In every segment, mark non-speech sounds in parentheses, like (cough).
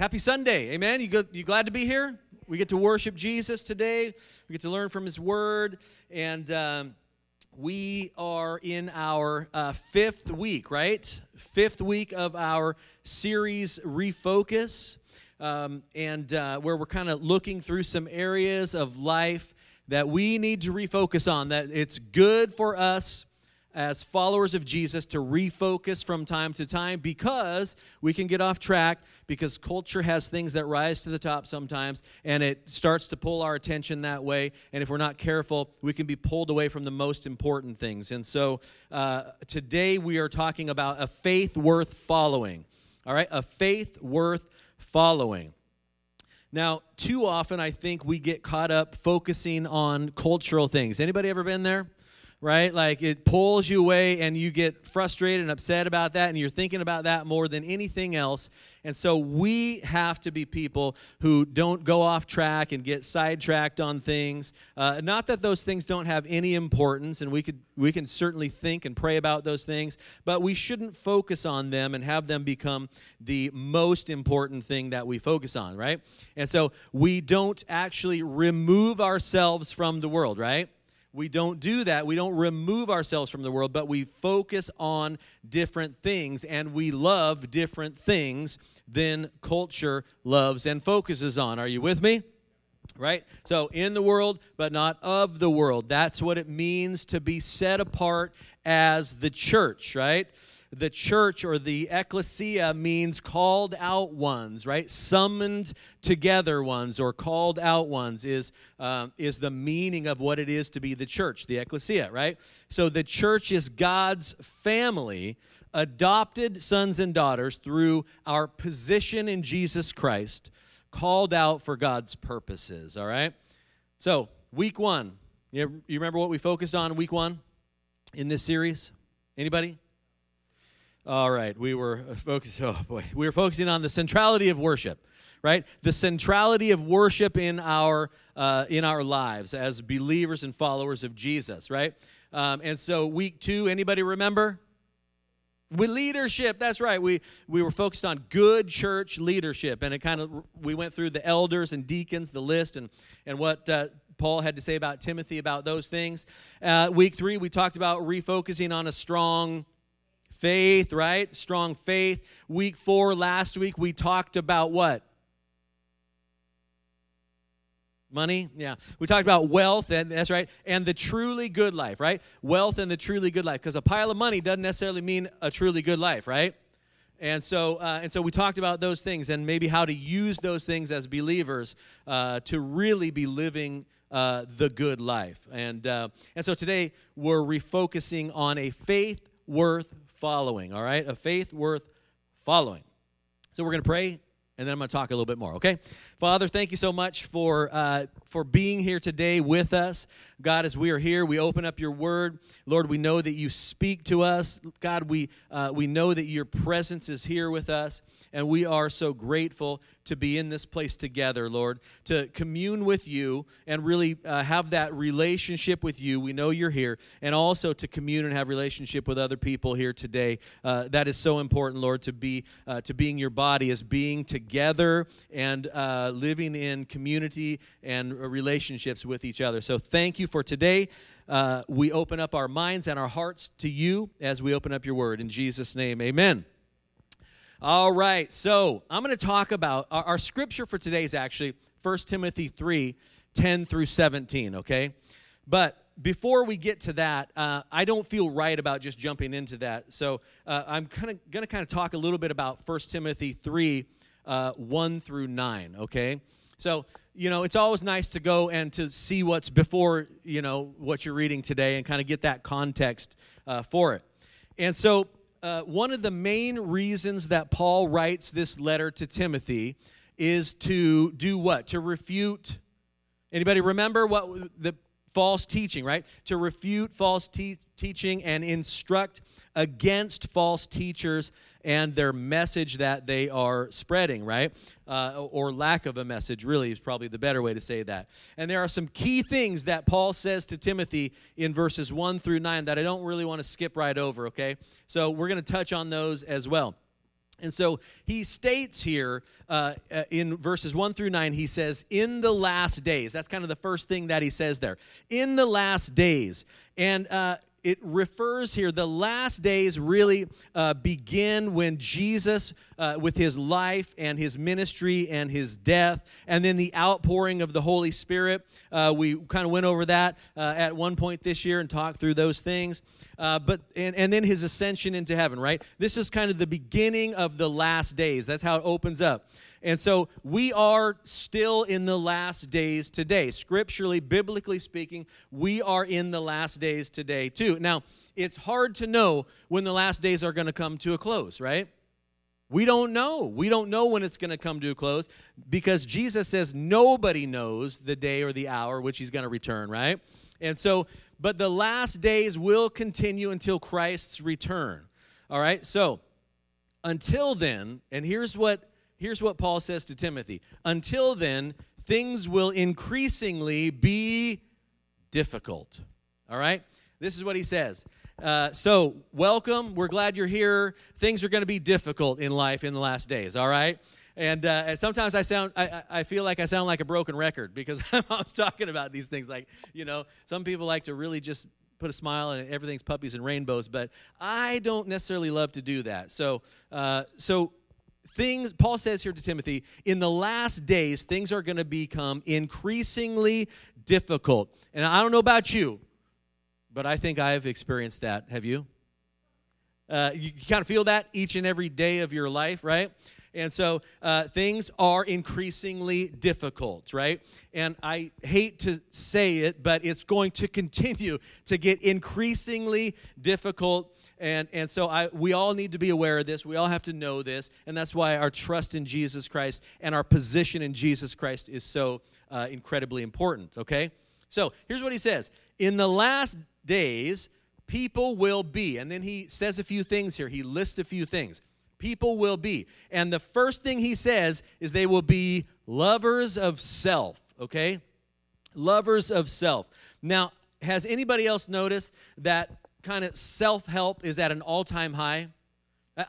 Happy Sunday. Amen. You, go, you glad to be here? We get to worship Jesus today. We get to learn from his word. And um, we are in our uh, fifth week, right? Fifth week of our series, Refocus, um, and uh, where we're kind of looking through some areas of life that we need to refocus on, that it's good for us as followers of Jesus to refocus from time to time because we can get off track because culture has things that rise to the top sometimes and it starts to pull our attention that way. And if we're not careful, we can be pulled away from the most important things. And so uh, today we are talking about a faith worth following. All right, a faith worth following. Now, too often I think we get caught up focusing on cultural things. Anybody ever been there? Right? Like it pulls you away and you get frustrated and upset about that and you're thinking about that more than anything else. And so we have to be people who don't go off track and get sidetracked on things. Uh, not that those things don't have any importance and we could we can certainly think and pray about those things, but we shouldn't focus on them and have them become the most important thing that we focus on, right? And so we don't actually remove ourselves from the world, right? We don't do that. We don't remove ourselves from the world, but we focus on different things and we love different things than culture loves and focuses on. Are you with me? Right? So, in the world, but not of the world. That's what it means to be set apart as the church, right? The church or the ecclesia means called out ones, right? Summoned together ones or called out ones is, um, is the meaning of what it is to be the church, the ecclesia, right? So the church is God's family, adopted sons and daughters through our position in Jesus Christ, called out for God's purposes, all right? So, week one, you remember what we focused on week one in this series? Anybody? All right, we were focusing. Oh boy, we were focusing on the centrality of worship, right? The centrality of worship in our uh, in our lives as believers and followers of Jesus, right? Um, and so, week two, anybody remember? With leadership, that's right. We we were focused on good church leadership, and it kind of we went through the elders and deacons, the list, and and what uh, Paul had to say about Timothy about those things. Uh, week three, we talked about refocusing on a strong Faith, right? Strong faith. Week four, last week, we talked about what? Money, yeah. We talked about wealth, and that's right, and the truly good life, right? Wealth and the truly good life, because a pile of money doesn't necessarily mean a truly good life, right? And so, uh, and so we talked about those things and maybe how to use those things as believers uh, to really be living uh, the good life. And uh, and so today we're refocusing on a faith worth following, all right? A faith worth following. So we're going to pray and then I'm going to talk a little bit more, okay? Father, thank you so much for, uh, for being here today with us. God, as we are here, we open up your word. Lord, we know that you speak to us. God, we, uh, we know that your presence is here with us, and we are so grateful to be in this place together, Lord, to commune with you and really uh, have that relationship with you. We know you're here, and also to commune and have relationship with other people here today. Uh, that is so important, Lord, to be uh, to being your body, as being together and uh, living in community and relationships with each other. So thank you for today. Uh, we open up our minds and our hearts to you as we open up your word. In Jesus' name, amen. All right, so I'm going to talk about our, our, scripture for today is actually 1 Timothy 3 10 through 17, okay? But before we get to that, uh, I don't feel right about just jumping into that. So uh, I'm kind of going to kind of talk a little bit about 1 Timothy 3 uh, 1 through 9, okay? So, you know, it's always nice to go and to see what's before, you know, what you're reading today and kind of get that context uh, for it. And so uh, one of the main reasons that Paul writes this letter to Timothy is to do what? To refute. Anybody remember what the false teaching, right? To refute false te- teaching and instruct against false teachers and their message that they are spreading, right? Uh, or lack of a message, really, is probably the better way to say that. And there are some key things that Paul says to Timothy in verses 1 through 9 that I don't really want to skip right over, okay? So we're going to touch on those as well. And so he states here uh, uh, in verses 1 through 9, he says, In the last days. That's kind of the first thing that he says there. In the last days. And uh, it refers here, the last days really uh, begin when Jesus, uh, with his life and his ministry and his death, and then the outpouring of the Holy Spirit. Uh, we kind of went over that uh, at one point this year and talked through those things. Uh, but and, and then his ascension into heaven, right? This is kind of the beginning of the last days. That's how it opens up. And so we are still in the last days today. Scripturally, biblically speaking, we are in the last days today too. Now, it's hard to know when the last days are going to come to a close, right? We don't know. We don't know when it's going to come to a close because Jesus says nobody knows the day or the hour which he's going to return, right? And so, but the last days will continue until Christ's return. All right? So, until then, and here's what here's what Paul says to Timothy Until then, things will increasingly be difficult. All right? This is what he says. Uh, so, welcome. We're glad you're here. Things are going to be difficult in life in the last days, all right? And, uh, and sometimes I sound, I, I feel like I sound like a broken record because (laughs) I'm always talking about these things. Like, you know, some people like to really just put a smile and everything's puppies and rainbows, but I don't necessarily love to do that. So, uh, so things paul says here to timothy in the last days things are going to become increasingly difficult. And i don't know about you but i think i've experienced that. Have you? Uh, you, you kind of feel that each and every day of your life right and so uh, things are increasingly difficult, right? And I hate to say it, but it's going to (laughs) continue to get increasingly difficult. And, and so I, we all need to be aware of this. We all have to know this. And that's why our trust in Jesus Christ and our position in Jesus Christ is so uh, incredibly important, okay? So here's what he says In the last days, people will be. And then he says a few things here. He lists a few things people will be. And the first thing he says is they will be lovers of self, okay? Lovers of self. Now, has anybody else noticed that kind of self help is at an all time high?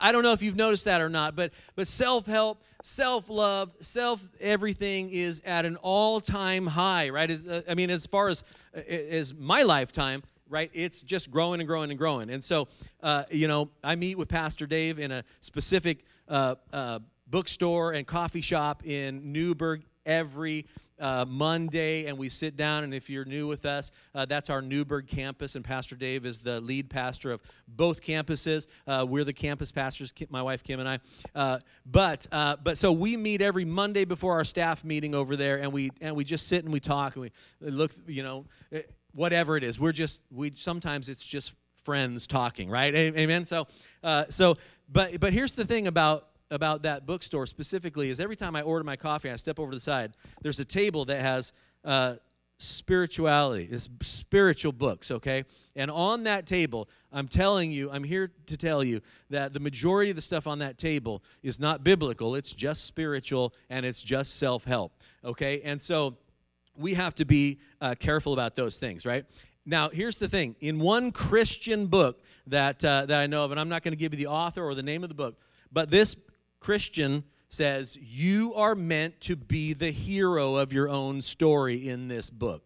I don't know if you've noticed that or not, but but self-help, self-love, self everything is at an all-time high, right? As, uh, I mean, as far as as my lifetime, right? It's just growing and growing and growing. And so, uh, you know, I meet with Pastor Dave in a specific uh, uh, bookstore and coffee shop in Newberg every uh, Monday, and we sit down. And if you're new with us, uh, that's our Newberg campus, and Pastor Dave is the lead pastor of both campuses. Uh, we're the campus pastors, my wife Kim and I. Uh, but uh, but so we meet every Monday before our staff meeting over there, and we and we just sit and we talk and we look. You know, whatever it is. We're just we sometimes it's just friends talking, right? Amen. So uh, so but but here's the thing about about that bookstore specifically is every time I order my coffee, I step over to the side. There's a table that has uh, spirituality, it's spiritual books, okay? And on that table, I'm telling you, I'm here to tell you that the majority of the stuff on that table is not biblical. It's just spiritual and it's just self help, okay? And so we have to be uh, careful about those things, right? Now, here's the thing. In one Christian book that, uh, that I know of, and I'm not going to give you the author or the name of the book, but this Christian says, You are meant to be the hero of your own story in this book.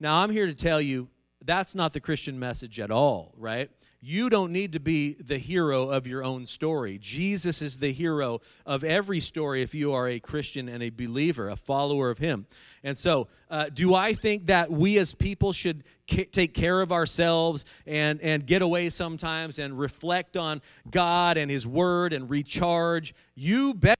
Now, I'm here to tell you that's not the Christian message at all, right? You don't need to be the hero of your own story. Jesus is the hero of every story if you are a Christian and a believer, a follower of Him. And so, uh, do I think that we as people should take care of ourselves and, and get away sometimes and reflect on God and His Word and recharge? You bet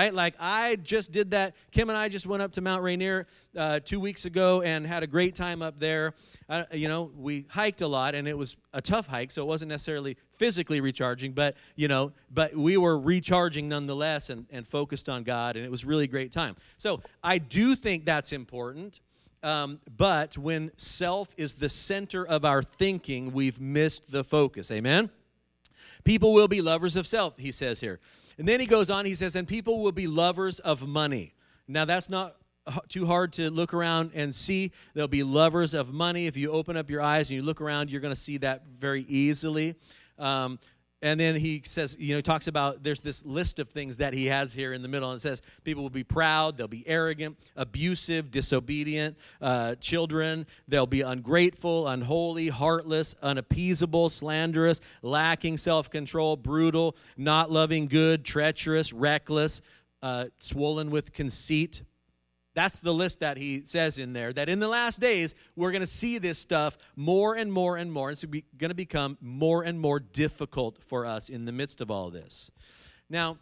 right? Like I just did that. Kim and I just went up to Mount Rainier uh, two weeks ago and had a great time up there. Uh, you know, we hiked a lot and it was a tough hike, so it wasn't necessarily physically recharging, but you know, but we were recharging nonetheless and, and focused on God, and it was really great time. So I do think that's important. Um, but when self is the center of our thinking, we've missed the focus. Amen? People will be lovers of self, he says here. And then he goes on, he says, and people will be lovers of money. Now, that's not too hard to look around and see. They'll be lovers of money. If you open up your eyes and you look around, you're going to see that very easily. Um, and then he says, you know, he talks about there's this list of things that he has here in the middle, and it says people will be proud, they'll be arrogant, abusive, disobedient, uh, children, they'll be ungrateful, unholy, heartless, unappeasable, slanderous, lacking self control, brutal, not loving good, treacherous, reckless, uh, swollen with conceit. That's the list that he says in there. That in the last days, we're going to see this stuff more and more and more. It's going to become more and more difficult for us in the midst of all this. Now,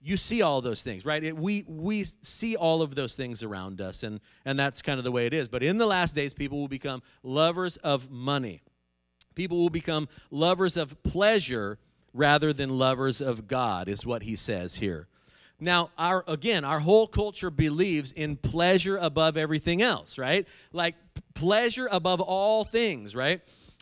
you see all those things, right? It, we, we see all of those things around us, and, and that's kind of the way it is. But in the last days, people will become lovers of money. People will become lovers of pleasure rather than lovers of God, is what he says here. Now, our again, our whole culture believes in pleasure above everything else, right? Like pleasure above all things, right?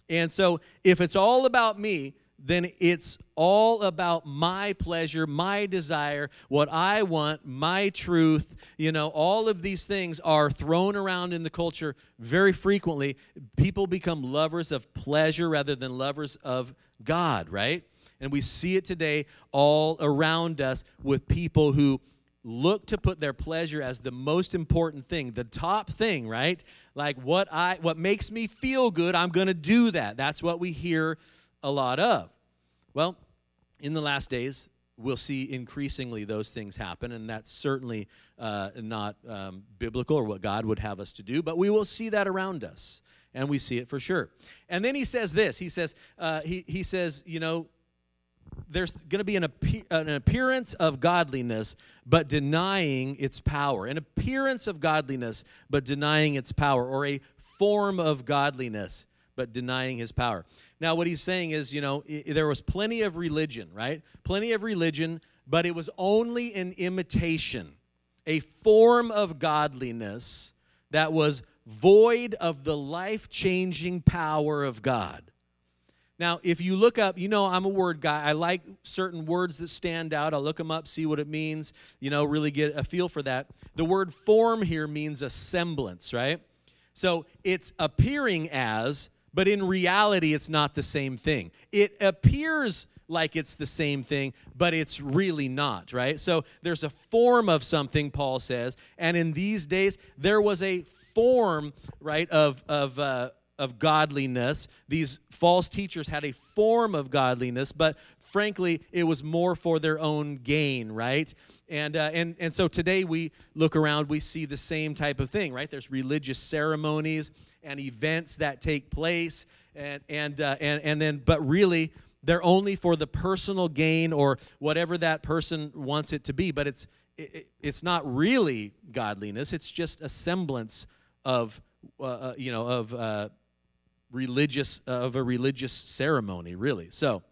And so if it's all about me, then it's all about my pleasure, my desire, what I want, my truth. You know, all of these things are thrown around in the culture very frequently. People become lovers of pleasure rather than lovers of God, right? And we see it today all around us with people who look to put their pleasure as the most important thing, the top thing, right? Like what I what makes me feel good, I'm going to do that. That's what we hear a lot of. Well, in the last days, we'll see increasingly those things happen, and that's certainly uh, not um, biblical or what God would have us to do, but we will see that around us, and we see it for sure. And then he says this. He says, uh, he, he says, you know, there's going to be an, an appearance of godliness, but denying its power. An appearance of godliness, but denying its power, or a form of godliness, but denying his power. Now, what he's saying is, you know, there was plenty of religion, right? Plenty of religion, but it was only an imitation, a form of godliness that was void of the life changing power of God. Now, if you look up, you know I'm a word guy. I like certain words that stand out. I'll look them up, see what it means, you know, really get a feel for that. The word form here means a semblance, right? So it's appearing as, but in reality, it's not the same thing. It appears like it's the same thing, but it's really not, right? So there's a form of something, Paul says, and in these days, there was a form, right, of, of, uh, of godliness. These false teachers had a form of godliness, but frankly, it was more for their own gain, right? And, uh, and, and so today we look around, we see the same type of thing, right? There's religious ceremonies and events that take place, and, and, uh, and, and then, but really, they're only for the personal gain or whatever that person wants it to be, but it's, it, it's not really godliness, it's just a semblance of, uh, uh you know, of, uh, religious uh, of a religious ceremony really. So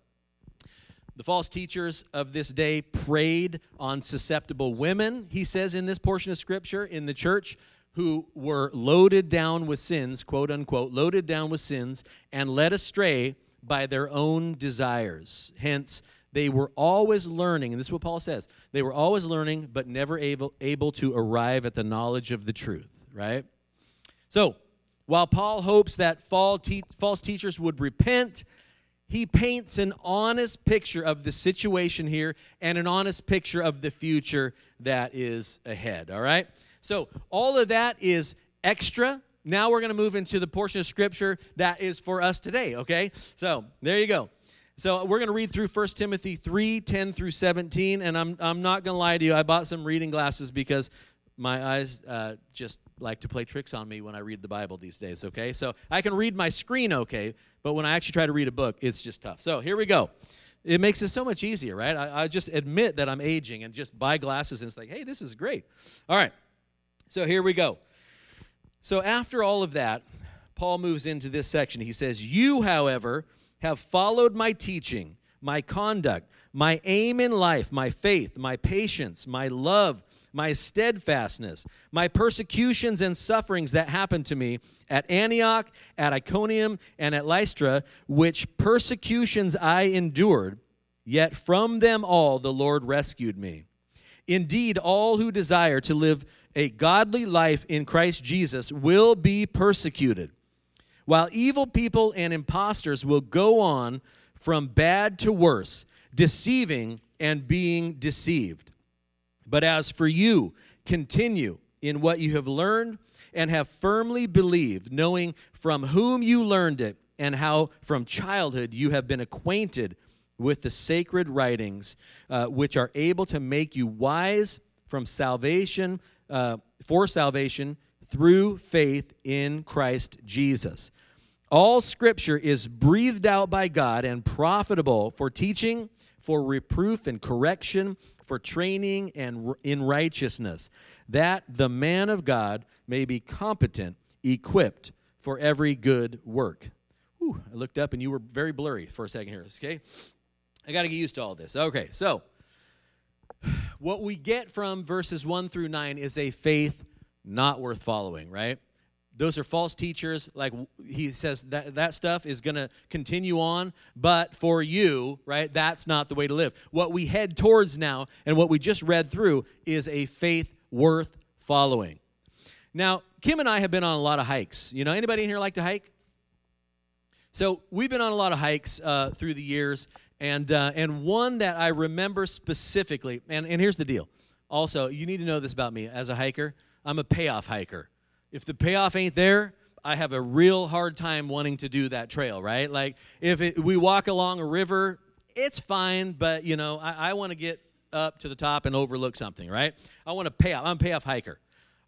the false teachers of this day preyed on susceptible women he says in this portion of scripture in the church who were loaded down with sins quote unquote loaded down with sins and led astray by their own desires. Hence they were always learning and this is what paul says they were always learning but never able able to arrive at the knowledge of the truth right? So while Paul hopes that false teachers would repent, he paints an honest picture of the situation here and an honest picture of the future that is ahead. All right? So, all of that is extra. Now we're going to move into the portion of scripture that is for us today, okay? So, there you go. So, we're going to read through 1 Timothy 3 10 through 17. And I'm, I'm not going to lie to you, I bought some reading glasses because my eyes uh, just like to play tricks on me when I read the Bible these days, okay? So I can read my screen okay, but when I actually try to read a book, it's just tough. So here we go. It makes it so much easier, right? I, I just admit that I'm aging and just buy glasses and it's like, hey, this is great. All right, so here we go. So after all of that, Paul moves into this section. He says, You, however, have followed my teaching, my conduct, my aim in life, my faith, my patience, my love my steadfastness, my persecutions and sufferings that happened to me at Antioch, at Iconium, and at Lystra, which persecutions I endured, yet from them all the Lord rescued me. Indeed, all who desire to live a godly life in Christ Jesus will be persecuted, while evil people and impostors will go on from bad to worse, deceiving and being deceived. But as for you, continue in what you have learned and have firmly believed, knowing from whom you learned it and how from childhood you have been acquainted with the sacred writings, uh, which are able to make you wise from salvation, uh, for salvation through faith in Christ Jesus. All scripture is breathed out by God and profitable for teaching, for reproof and correction, for training and in righteousness, that the man of God may be competent, equipped for every good work. Whew, I looked up and you were very blurry for a second here, okay? I got to get used to all this. Okay, so (sighs) what we get from verses 1 through 9 is a faith not worth following, right? Those are false teachers. Like he says, that, that stuff is going to continue on, but for you, right, that's not the way to live. What we head towards now and what we just read through is a faith worth following. Now, Kim and I have been on a lot of hikes. You know, anybody in here like to hike? So we've been on a lot of hikes uh, through the years, and uh, and one that I remember specifically. And and here's the deal. Also, you need to know this about me as a hiker. I'm a payoff hiker. If the payoff ain't there, I have a real hard time wanting to do that trail, right? Like if it, we walk along a river, it's fine, but you know, I, I want to get up to the top and overlook something, right? I want to pay off. I'm a payoff hiker.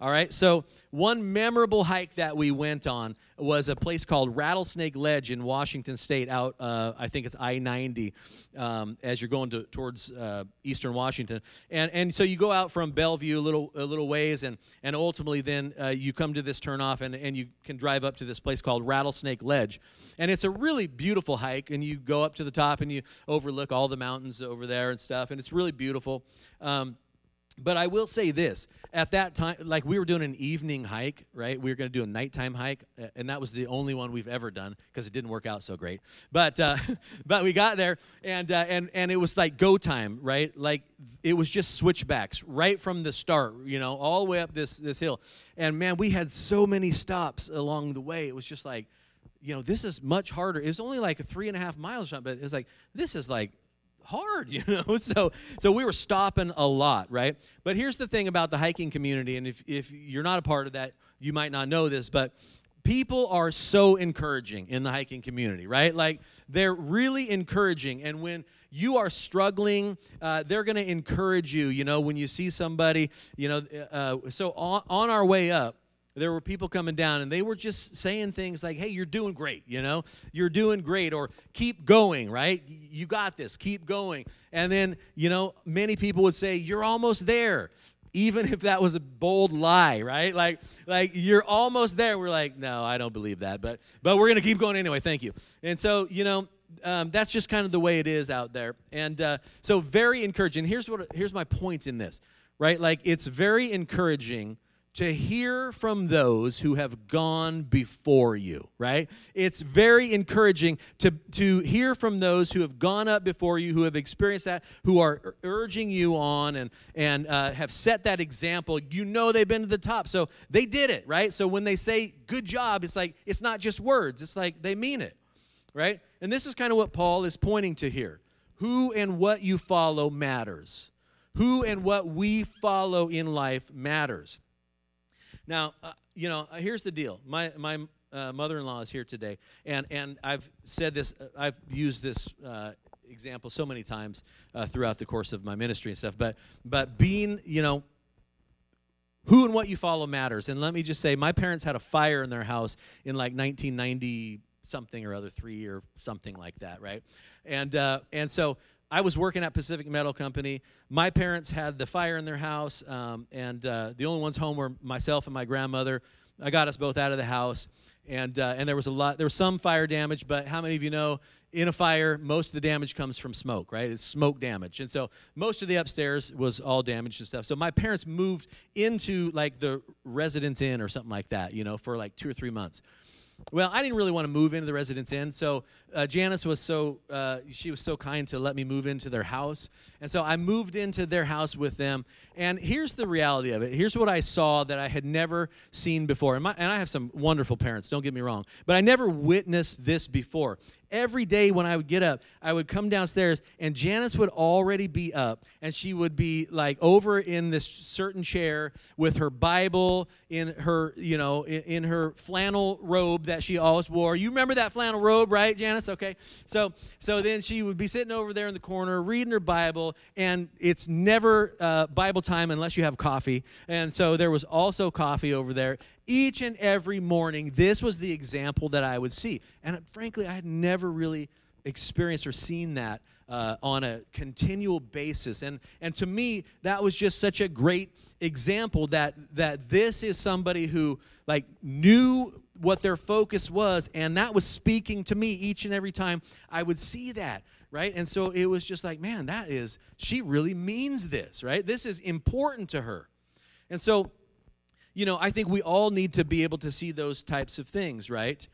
All right, so one memorable hike that we went on was a place called Rattlesnake Ledge in Washington State. Out, uh, I think it's I ninety, um, as you're going to, towards uh, eastern Washington, and and so you go out from Bellevue a little a little ways, and and ultimately then uh, you come to this turnoff, and and you can drive up to this place called Rattlesnake Ledge, and it's a really beautiful hike, and you go up to the top and you overlook all the mountains over there and stuff, and it's really beautiful. Um, but I will say this at that time, like we were doing an evening hike, right? We were going to do a nighttime hike, and that was the only one we've ever done because it didn't work out so great. But uh, (laughs) but we got there, and uh, and and it was like go time, right? Like it was just switchbacks right from the start, you know, all the way up this this hill. And man, we had so many stops along the way. It was just like, you know, this is much harder. It was only like three and a half miles, but it was like this is like hard, (laughs) you know. So so we were stopping a lot, right? But here's the thing about the hiking community, and if if you're not a part of that, you might not know this, but people are so encouraging in the hiking community, right? Like they're really encouraging, and when you are struggling, uh, they're going to encourage you. You know, when you see somebody, you know. Uh, so on, on our way up, there were people coming down and they were just saying things like hey you're doing great you know? You're doing great or keep going right? You got this. Keep going. And then you know many people would say you're almost there even (laughs) if that was a bold lie right? Like like you're almost there. We're like no i don't believe that but but we're gonna keep going anyway. Thank you. And so you know um, that's just kind of the way it is out there. And uh, so very encouraging. Here's what here's my point in this right? Like it's very encouraging to hear from those who have gone before you, right? It's very encouraging to, to hear from those who have gone up before you, who have experienced that, who are urging you on and, and uh, have set that example. You know they've been to the top. So they did it, right? So when they say good job, it's like, it's not just words, it's like they mean it, right? And this is kind of what Paul is pointing to here. Who and what you follow matters. Who and what we follow in life matters. Now, uh, you know, uh, here's the deal. My my uh, mother-in-law is here today, and and I've said this. Uh, I've used this uh, example so many times throughout the course of my ministry and stuff. But but being, you know, who and what you follow matters. And let me just say, my parents had a fire in their house in like 1990 something or other, three or something like that, right? And uh, and so I was working at Pacific Metal Company. My parents had the fire in their house, um, and uh, the only ones home were myself and my grandmother. I got us both out of the house, and uh, and there was a lot. There was some fire damage, but how many of you know in a fire most of the damage comes from smoke, right? It's smoke damage, and so most of the upstairs was all damaged and stuff. So my parents moved into like the residence inn or something like that, you know, for like two or three months. Well, I didn't really want to move into the residence inn, so uh, Janice was so uh, she was so kind to let me move into their house, and so I moved into their house with them. And here's the reality of it. Here's what I saw that I had never seen before. And, my, and I have some wonderful parents. Don't get me wrong, but I never witnessed this before. Every day when I would get up, I would come downstairs and Janice would already be up and she would be like over in this certain chair with her Bible in her, you know, in, in her flannel robe that she always wore. You remember that flannel robe, right, Janice? Okay. So so then she would be sitting over there in the corner reading her Bible and it's never uh, Bible time unless you have coffee. And so there was also coffee over there each and every morning, this was the example that I would see. And frankly, I had never really experienced or seen that uh, on a continual basis. And, and to me, that was just such a great example that, that this is somebody who like knew what their focus was, and that was speaking to me each and every time I would see that right? And so it was just like, man, that is, she really means this, right? This is important to her. And so you know, I think we all need to be able to see those types of things, right?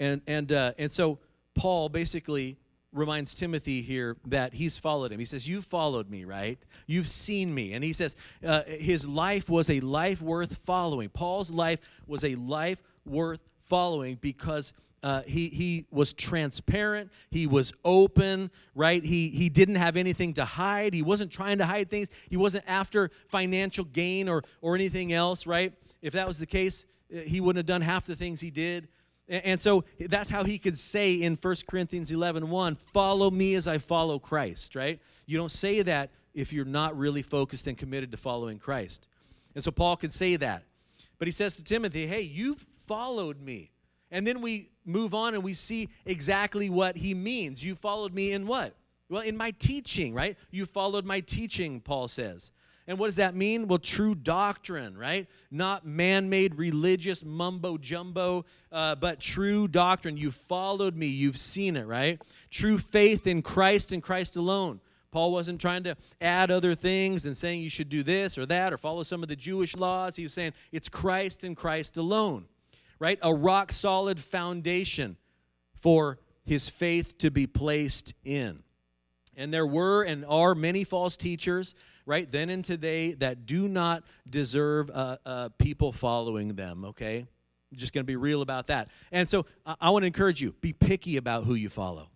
and and uh, and so Paul basically reminds Timothy here that he's followed him. He says, "You've followed me, right? You've seen me." And he says uh, his life was a life worth following. Paul's life was a life worth following because uh, he, he was transparent. He was open, right? He, he didn't have anything to hide. He wasn't trying to hide things. He wasn't after financial gain or, or anything else, right? If that was the case, uh, he wouldn't have done half the things he did. And, and so that's how he could say in 1 Corinthians 11 1, follow me as I follow Christ, right? You don't say that if you're not really focused and committed to following Christ. And so Paul could say that. But he says to Timothy, hey, you've followed me. And then we move on and we see exactly what he means. You followed me in what? Well, in my teaching, right? You followed my teaching, Paul says. And what does that mean? Well, true doctrine, right? Not man made religious mumbo jumbo, uh, but true doctrine. You followed me, you've seen it, right? True faith in Christ and Christ alone. Paul wasn't trying to add other things and saying you should do this or that or follow some of the Jewish laws. He was saying it's Christ and Christ alone right? A rock solid foundation for his faith to be placed in. And there were and are many false teachers, right, then and today, that do not deserve uh, uh, people following them, okay? I'm just going to be real about that. And so I, I want to encourage you be picky about who you follow.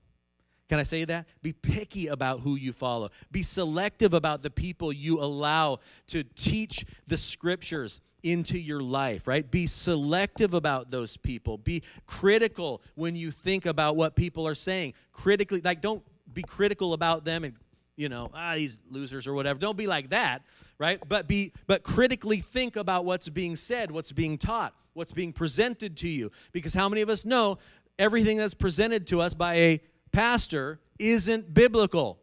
Can I say that? Be picky about who you follow. Be selective about the people you allow to teach the scriptures into your life, right? Be selective about those people. Be critical when you think about what people are saying. Critically, like don't be critical about them and you know, ah, these losers or whatever. Don't be like that, right? But be but critically think about what's being said, what's being taught, what's being presented to you. Because how many of us know everything that's presented to us by a pastor isn't biblical,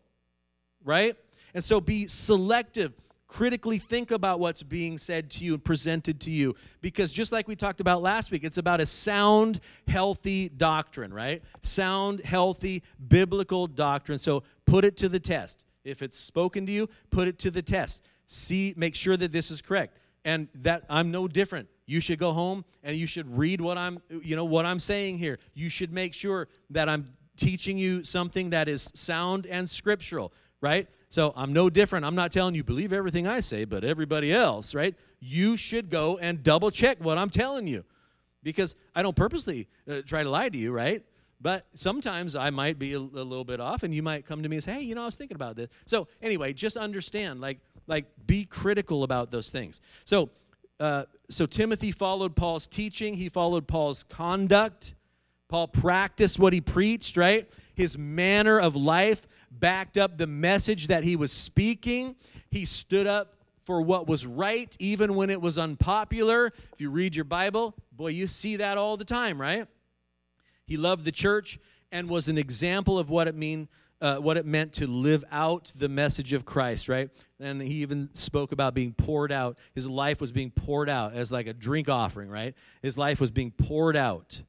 right? And so be selective. Critically think about what's being said to you and presented to you. Because just like we talked about last week, it's about a sound, healthy doctrine, right? Sound, healthy, biblical doctrine. So put it to the test. If it's spoken to you, put it to the test. See, make sure that this is correct. And that I'm no different. You should go home and you should read what I'm, you know, what I'm saying here. You should make sure that I'm teaching you something that is sound and scriptural, right? So I'm no different. I'm not telling you believe everything I say, but everybody else, right? You should go and double check what I'm telling you because I don't purposely uh, try to lie to you, right? But sometimes I might be a, a, little bit off, and you might come to me and say, "Hey, you know, I was thinking about this." So anyway, just understand, like, like be critical about those things. So, uh, so Timothy followed Paul's teaching. He followed Paul's conduct. Paul practiced what he preached, right? His manner of life backed up the message that he was speaking. He stood up for what was right, even when it was unpopular. If you read your Bible, boy, you see that all the time, right? He loved the church and was an example of what it mean, uh, what it meant to live out the message of Christ, right? And he even spoke about being poured out. His life was being poured out as like a drink offering, right? His life was being poured out.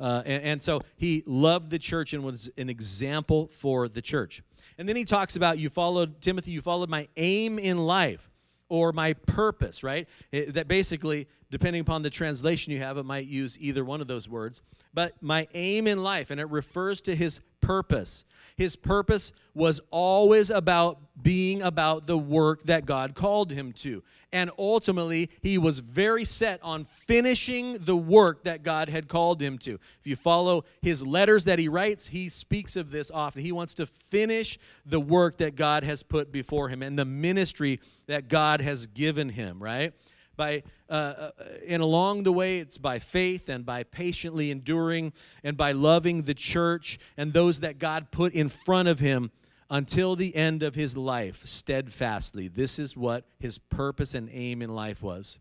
Uh, and, and, so he loved the church and was an example for the church. And then he talks about you followed, Timothy, you followed my aim in life or my purpose, right? It, that basically depending upon the translation you have, it might use either one of those words. But my aim in life, and it refers to his purpose. His purpose was always about being about the work that God called him to. And ultimately, he was very set on finishing the work that God had called him to. If you follow his letters that he writes, he speaks of this often. He wants to finish the work that God has put before him and the ministry that God has given him, right? By uh, uh, and along the way it's by faith and by patiently enduring and by loving the church and those that god put in front of him until the end of his life steadfastly this is what his purpose and aim in life was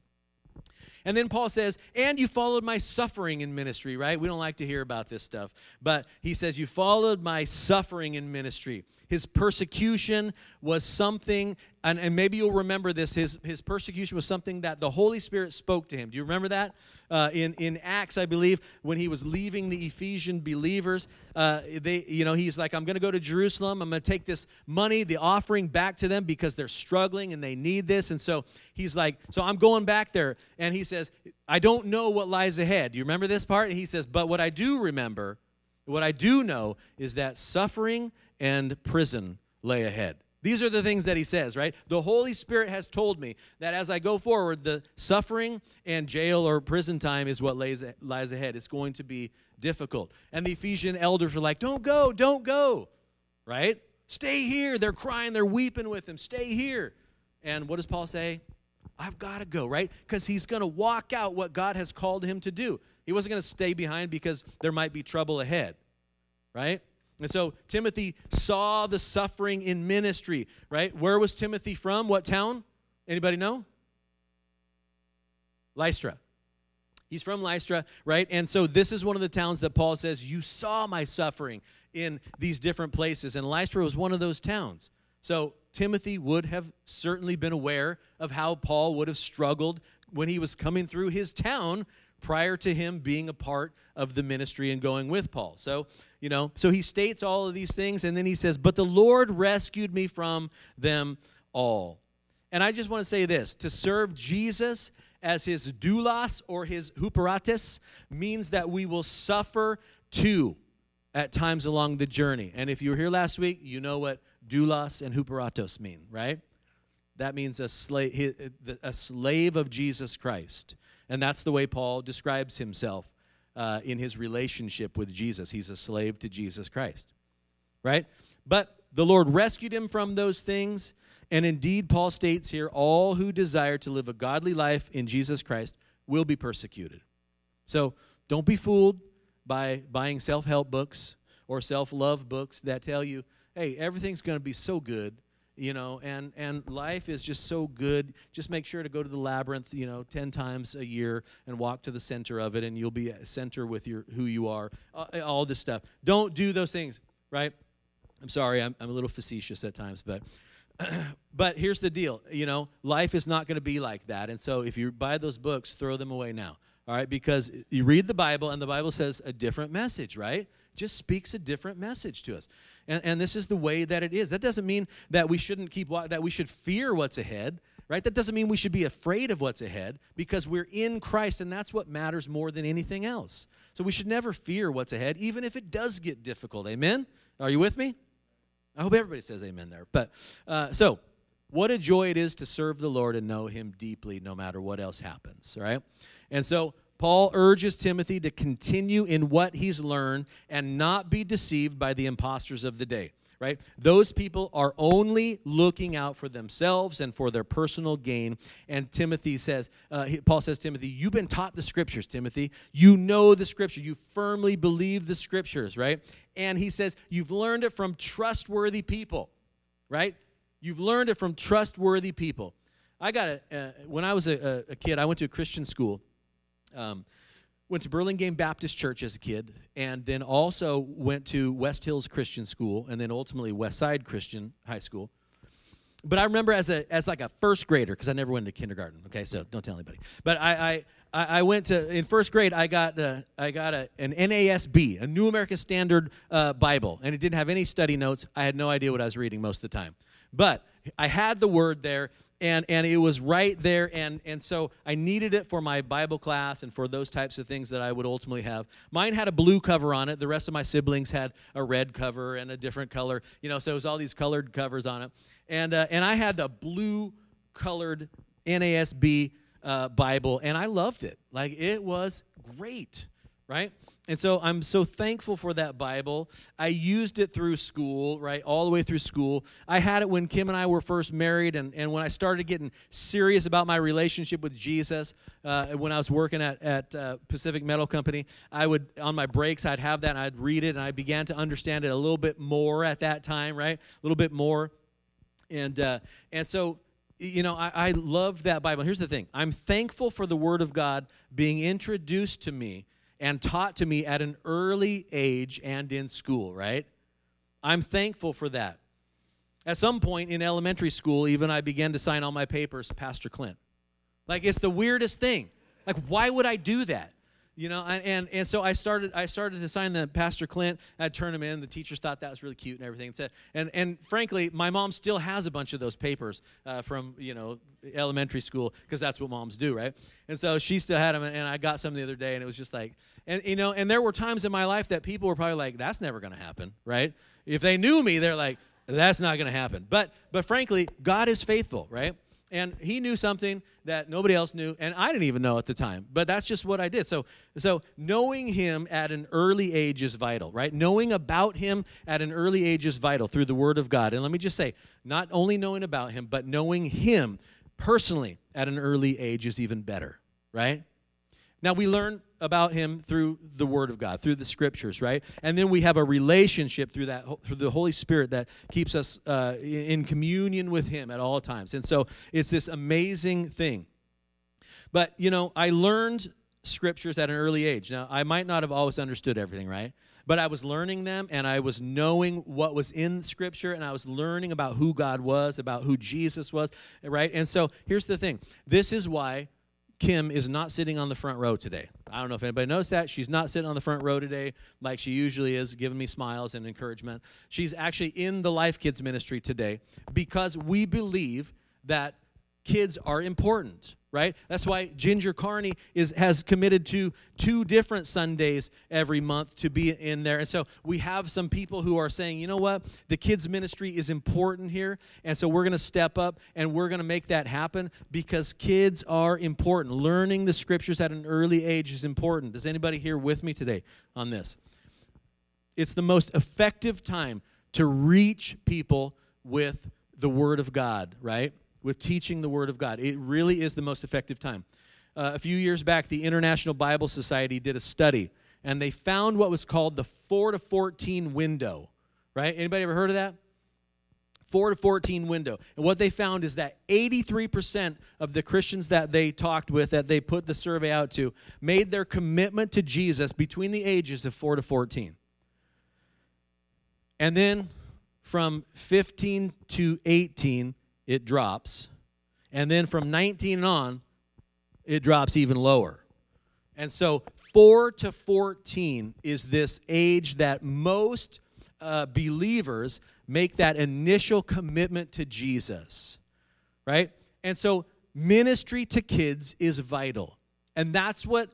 and then Paul says, and you followed my suffering in ministry, right? We don't like to hear about this stuff. But he says, you followed my suffering in ministry. His persecution was something, and, and maybe you'll remember this, his, his persecution was something that the Holy Spirit spoke to him. Do you remember that? Uh, in, in Acts, I believe, when he was leaving the Ephesian believers, uh, they, you know, he's like, I'm going to go to Jerusalem. I'm going to take this money, the offering back to them because they're struggling and they need this. And so he's like, so I'm going back there. And he says, I don't know what lies ahead. Do you remember this part? he says, but what I do remember, what I do know is that suffering and prison lay ahead. These are the things that he says, right? The Holy Spirit has told me that as I go forward, the suffering and jail or prison time is what lays, lies ahead. It's going to be difficult. And the Ephesian elders were like, don't go, don't go, right? Stay here. They're crying, they're weeping with him. Stay here. And what does Paul say? I've got to go, right? Because he's going to walk out what God has called him to do. He wasn't going to stay behind because there might be trouble ahead, right? And so Timothy saw the suffering in ministry, right? Where was Timothy from? What town? Anybody know? Lystra. He's from Lystra, right? And so this is one of the towns that Paul says, You saw my suffering in these different places. And Lystra was one of those towns. So Timothy would have certainly been aware of how Paul would have struggled when he was coming through his town prior to him being a part of the ministry and going with Paul. So, you know, so he states all of these things and then he says, But the Lord rescued me from them all. And I just want to say this to serve Jesus as his doulos or his huperetes means that we will suffer too at times along the journey. And if you were here last week, you know what doulos and huperetos mean, right? That means a slave, a slave of Jesus Christ. And that's the way Paul describes himself uh, in his relationship with Jesus. He's a slave to Jesus Christ, right? But the Lord rescued him from those things. And indeed, Paul states here all who desire to live a godly life in Jesus Christ will be persecuted. So don't be fooled by buying self help books or self love books that tell you, hey, everything's going to be so good you know and and life is just so good. Just make sure to go to the labyrinth you know 10 times a year and walk to the center of it and you'll be at center with your who you are all this stuff. Don't do those things right? I'm sorry i'm, I'm a little facetious at times but (clears throat) but here's the deal you know life is not going to be like that and so if you buy those books throw them away now all right? Because you read the bible and the bible says a different message right just speaks a different message to us and, and this is the way that it is. That doesn't mean that we shouldn't keep, that we should fear what's ahead, right? That doesn't mean we should be afraid of what's ahead because we're in Christ and that's what matters more than anything else. So we should never fear what's ahead, even if it does get difficult. Amen? Are you with me? I hope everybody says amen there. But uh, so, what a joy it is to serve the Lord and know Him deeply no matter what else happens, right? And so, Paul urges Timothy to continue in what he's learned and not be deceived by the impostors of the day. Right? Those people are only looking out for themselves and for their personal gain. And Timothy says, uh, Paul says, Timothy, you've been taught the scriptures, Timothy. You know the scripture. You firmly believe the scriptures, right? And he says, you've learned it from trustworthy people, right? You've learned it from trustworthy people. I got it. Uh, when I was a, a kid, I went to a Christian school um, went to Burlingame Baptist Church as a kid, and then also went to West Hills Christian School, and then ultimately West Side Christian High School. But I remember as a as like a first grader because I never went to kindergarten. Okay, so don't tell anybody. But I I, I went to in first grade. I got uh, I got a, an NASB, a New American Standard uh, Bible, and it didn't have any study notes. I had no idea what I was reading most of the time. But I had the word there, and and it was right there and and so i needed it for my bible class and for those types of things that i would ultimately have. Mine had a blue cover on it. The rest of my siblings had a red cover and a different color you know so it was all these colored covers on it. And uh, and i had the blue colored nasb uh, bible and i loved it. Like it was great right and so I'm so thankful for that Bible. I used it through school, right? All the way through school. I had it when Kim and I were first married, and, and when I started getting serious about my relationship with Jesus, uh, when I was working at, at uh, Pacific Metal Company, I would, on my breaks, I'd have that and I'd read it, and I began to understand it a little bit more at that time, right? A little bit more. And, uh, and so you know, I, I love that Bible. Here's the thing I'm thankful for the Word of God being introduced to me and taught to me at an early age and in school, right? I'm thankful for that. At some point in elementary school, even I began to sign all my papers, Pastor Clint. Like it's the weirdest thing. Like, why would I do that? You know and and so i started i started to sign the pastor clint i'd turn them in the teachers thought that was really cute and everything. And and frankly my mom still has a bunch of those papers uh, from you know elementary school because that's what moms do right? And so she still had them and i got some the other day and it was just like and you know and there were times in my life that people were probably like that's never going to happen right? If they knew me they're like that's not going to happen. But but frankly god is faithful right and he knew something that nobody else knew and i didn't even know at the time but that's just what i did. So so knowing him at an early age is vital right? Knowing about him at an early age is vital through the word of god. And let me just say not only knowing about him but knowing him personally at an early age is even better right? Now, we learn about him through the Word of God, through the Scriptures, right? And then we have a relationship through that, through the Holy Spirit that keeps us uh, in communion with Him at all times. And so it's this amazing thing. But, you know, I learned Scriptures at an early age. Now, I might not have always understood everything, right? But I was learning them and I was knowing what was in Scripture and I was learning about who God was, about who Jesus was, right? And so here's the thing this is why Kim is not sitting on the front row today. I don't know if anybody knows that. She's not sitting on the front row today like she usually is, giving me smiles and encouragement. She's actually in the Life Kids ministry today because we believe that kids are important right? That's why ginger carney is has committed to two different sundays every month to be in there. And so we have some people who are saying you know what? The kids ministry is important here and so we're going to step up and we're going to make that happen because kids are important. Learning the scriptures at an early age is important. Is anybody here with me today on this? It's the most effective time to reach people with the word of god right with teaching the Word of God. It really is the most effective time. Uh, a few years back, the International Bible Society did a study, and they found what was called the 4 to 14 window. Right? Anybody ever heard of that? 4 to 14 window. And what they found is that 83% of the Christians that they talked with, that they put the survey out to, made their commitment to Jesus between the ages of 4 to 14. And then from 15 to 18, it drops. And then from 19 on, it drops even lower. And so 4 to 14 is this age that most uh, believers make that initial commitment to Jesus, right? And so ministry to kids is vital. And that's what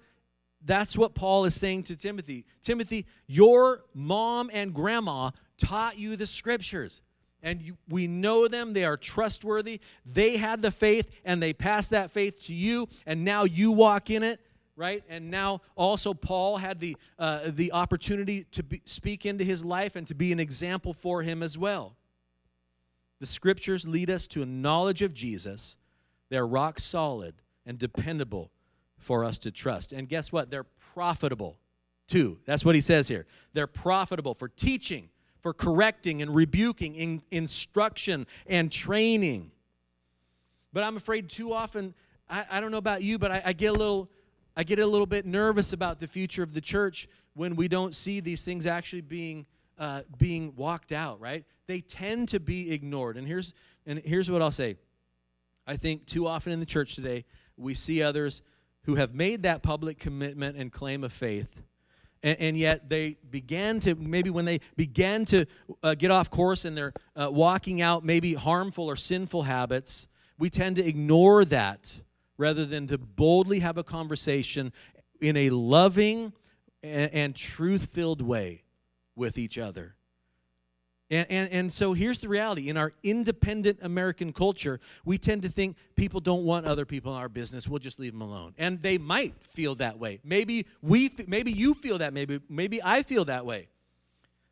that's what Paul is saying to Timothy. Timothy, your mom and grandma taught you the scriptures and you, we know them. They are trustworthy. They had the faith and they passed that faith to you and now you walk in it right? And now also paul had the uh, the opportunity to be, speak into his life and to be an example for him as well. The scriptures lead us to a knowledge of jesus. They're rock solid and dependable for us to trust. And guess what? They're profitable too. That's what he says here. They're profitable for teaching for correcting and rebuking, in, instruction and training. But I'm afraid too often, I, I don't know about you, but I, I get a little. I get a little bit nervous about the future of the church when we don't see these things actually being uh, being walked out. Right? They tend to be ignored. And here's and here's what I'll say. I think too often in the church today we see others who have made that public commitment and claim of faith, and, and, yet they began to maybe when they began to uh, get off course and they're uh, walking out maybe harmful or sinful habits we tend to ignore that rather than to boldly have a conversation in a loving and, and truth filled way with each other. And, and, and so here's the reality in our independent American culture, we tend to think people don't want other people in our business. We'll just leave them alone. And they might feel that way. Maybe, we, maybe you feel that. Maybe, maybe I feel that way.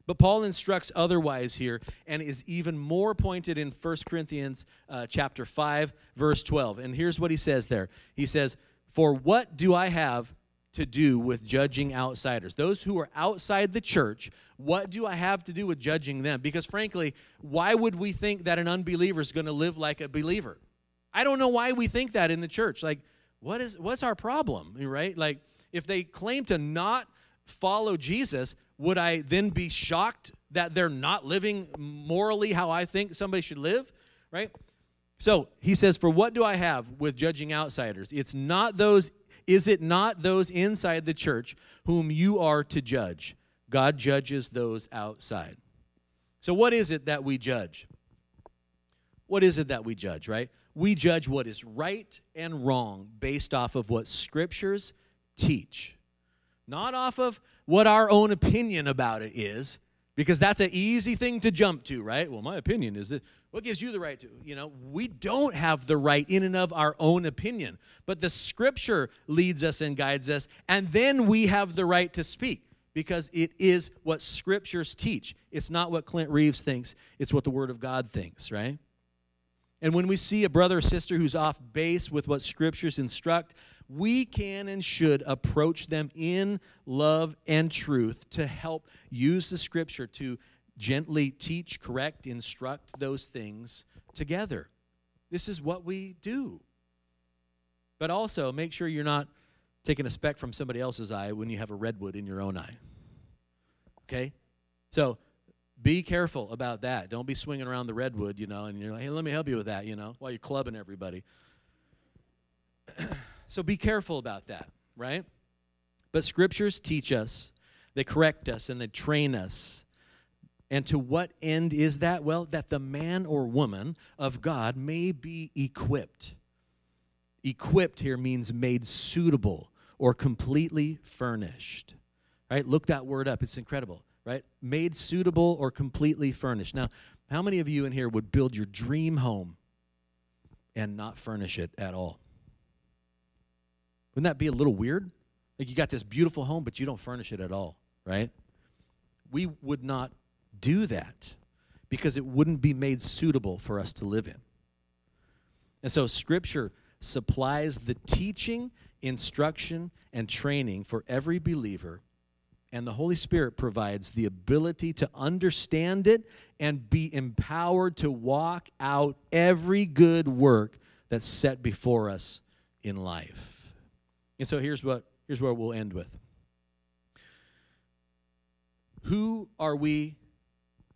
But Paul instructs otherwise here and is even more pointed in 1 Corinthians uh, chapter 5, verse 12. And here's what he says there He says, For what do I have to do with judging outsiders. Those who are outside the church, what do I have to do with judging them? Because frankly, why would we think that an unbeliever is going to live like a believer? I don't know why we think that in the church. Like, what is what's our problem, right? Like, if they claim to not follow Jesus, would I then be shocked that they're not living morally how I think somebody should live, right? So he says, For what do I have with judging outsiders? It's not those is it not those inside the church whom you are to judge? God judges those outside. So, what is it that we judge? What is it that we judge, right? We judge what is right and wrong based off of what scriptures teach, not off of what our own opinion about it is, because that's an easy thing to jump to, right? Well, my opinion is that what gives you the right to? You know, we don't have the right in and of our own opinion, but the scripture leads us and guides us, and then we have the right to speak because it is what scriptures teach. It's not what Clint Reeves thinks, it's what the Word of God thinks, right? And when we see a brother or sister who's off base with what scriptures instruct, we can and should approach them in love and truth to help use the scripture to gently teach, correct, instruct those things together. This is what we do. But also, make sure you're not taking a speck from somebody else's eye when you have a redwood in your own eye. Okay? So, be careful about that. Don't be swinging around the redwood, you know, and you're like, hey, let me help you with that, you know, while you're clubbing everybody. (clears throat) so, be careful about that, right? But scriptures teach us, they correct us, and they train us and to what end is that? Well, that the man or woman of God may be equipped. Equipped here means made suitable or completely furnished. Right? Look that word up. It's incredible, right? Made suitable or completely furnished. Now, how many of you in here would build your dream home and not furnish it at all? Wouldn't that be a little weird? Like you got this beautiful home, but you don't furnish it at all, right? We would not do that because it wouldn't be made suitable for us to live in. And so, Scripture supplies the teaching, instruction, and training for every believer, and the Holy Spirit provides the ability to understand it and be empowered to walk out every good work that's set before us in life. And so, here's what, here's where we'll end with. Who are we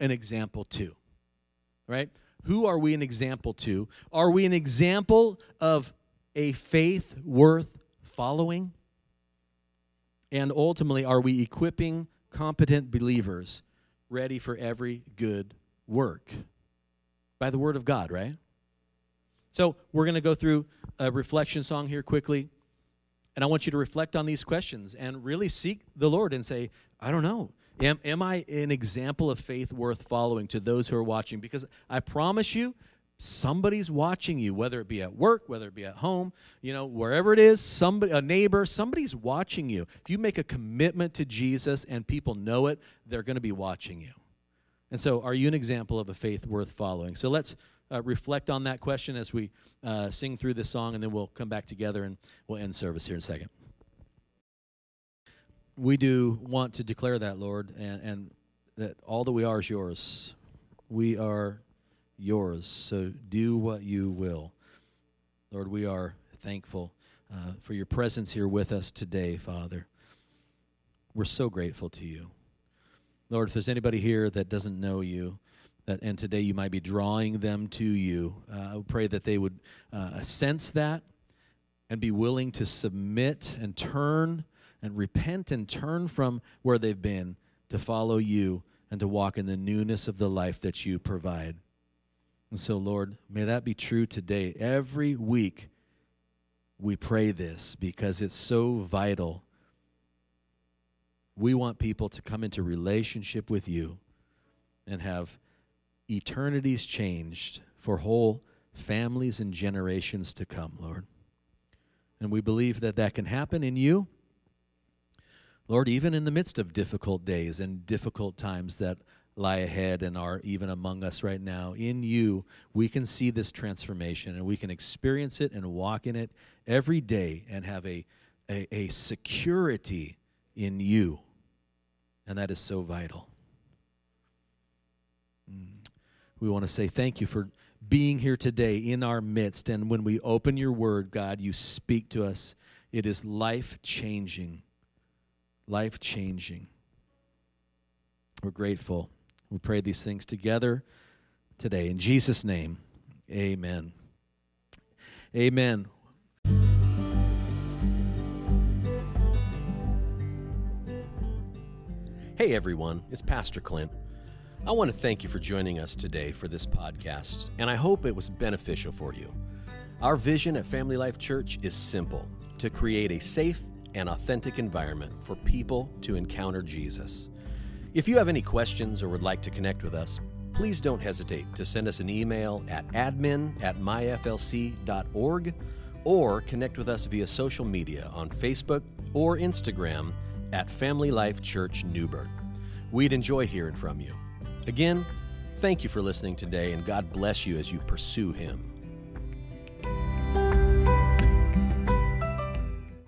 an example to? Right? Who are we an example to? Are we an example of a faith worth following? And ultimately, are we equipping competent believers ready for every good work? By the Word of God, right? So, we're going to go through a reflection song here quickly. And I want you to reflect on these questions and really seek the Lord and say, I don't know. Am, am I an example of faith worth following to those who are watching? Because I promise you, somebody's watching you, whether it be at work, whether it be at home, you know, wherever it is, somebody, a neighbor, somebody's watching you. If you make a commitment to Jesus and people know it, they're going to be watching you. And so, are you an example of a faith worth following? So let's uh, reflect on that question as we uh, sing through this song, and then we'll come back together and we'll end service here in a second we do want to declare that, Lord, and, and that all that we are is yours. We are yours. So do what you will. Lord, we are thankful uh, for your presence here with us today, Father. We're so grateful to you. Lord, if there's anybody here that doesn't know you, that, and today you might be drawing them to you, uh, I pray that they would uh, sense that and be willing to submit and turn and repent and turn from where they've been to follow you and to walk in the newness of the life that you provide. And so, Lord, may that be true today. Every week we pray this because it's so vital. We want people to come into relationship with you and have eternities changed for whole families and generations to come, Lord. And we believe that that can happen in you. Lord, even in the midst of difficult days and difficult times that lie ahead and are even among us right now. In you, we can see this transformation and we can experience it and walk in it every day and have a, a, a security in you. And that is so vital. Mm. We want to say thank you for being here today in our midst. And when we open your word, God, you speak to us. It is life changing. Life changing. We're grateful. We pray these things together today. In Jesus' name, amen. Amen. Hey everyone, it's Pastor Clint. I want to thank you for joining us today for this podcast, and I hope it was beneficial for you. Our vision at Family Life Church is simple to create a safe and authentic environment for people to encounter Jesus. If you have any questions or would like to connect with us, please don't hesitate to send us an email at admin at myflc.org or connect with us via social media on Facebook or Instagram at Family Life Church Newberg. We'd enjoy hearing from you. Again, thank you for listening today, and God bless you as you pursue Him.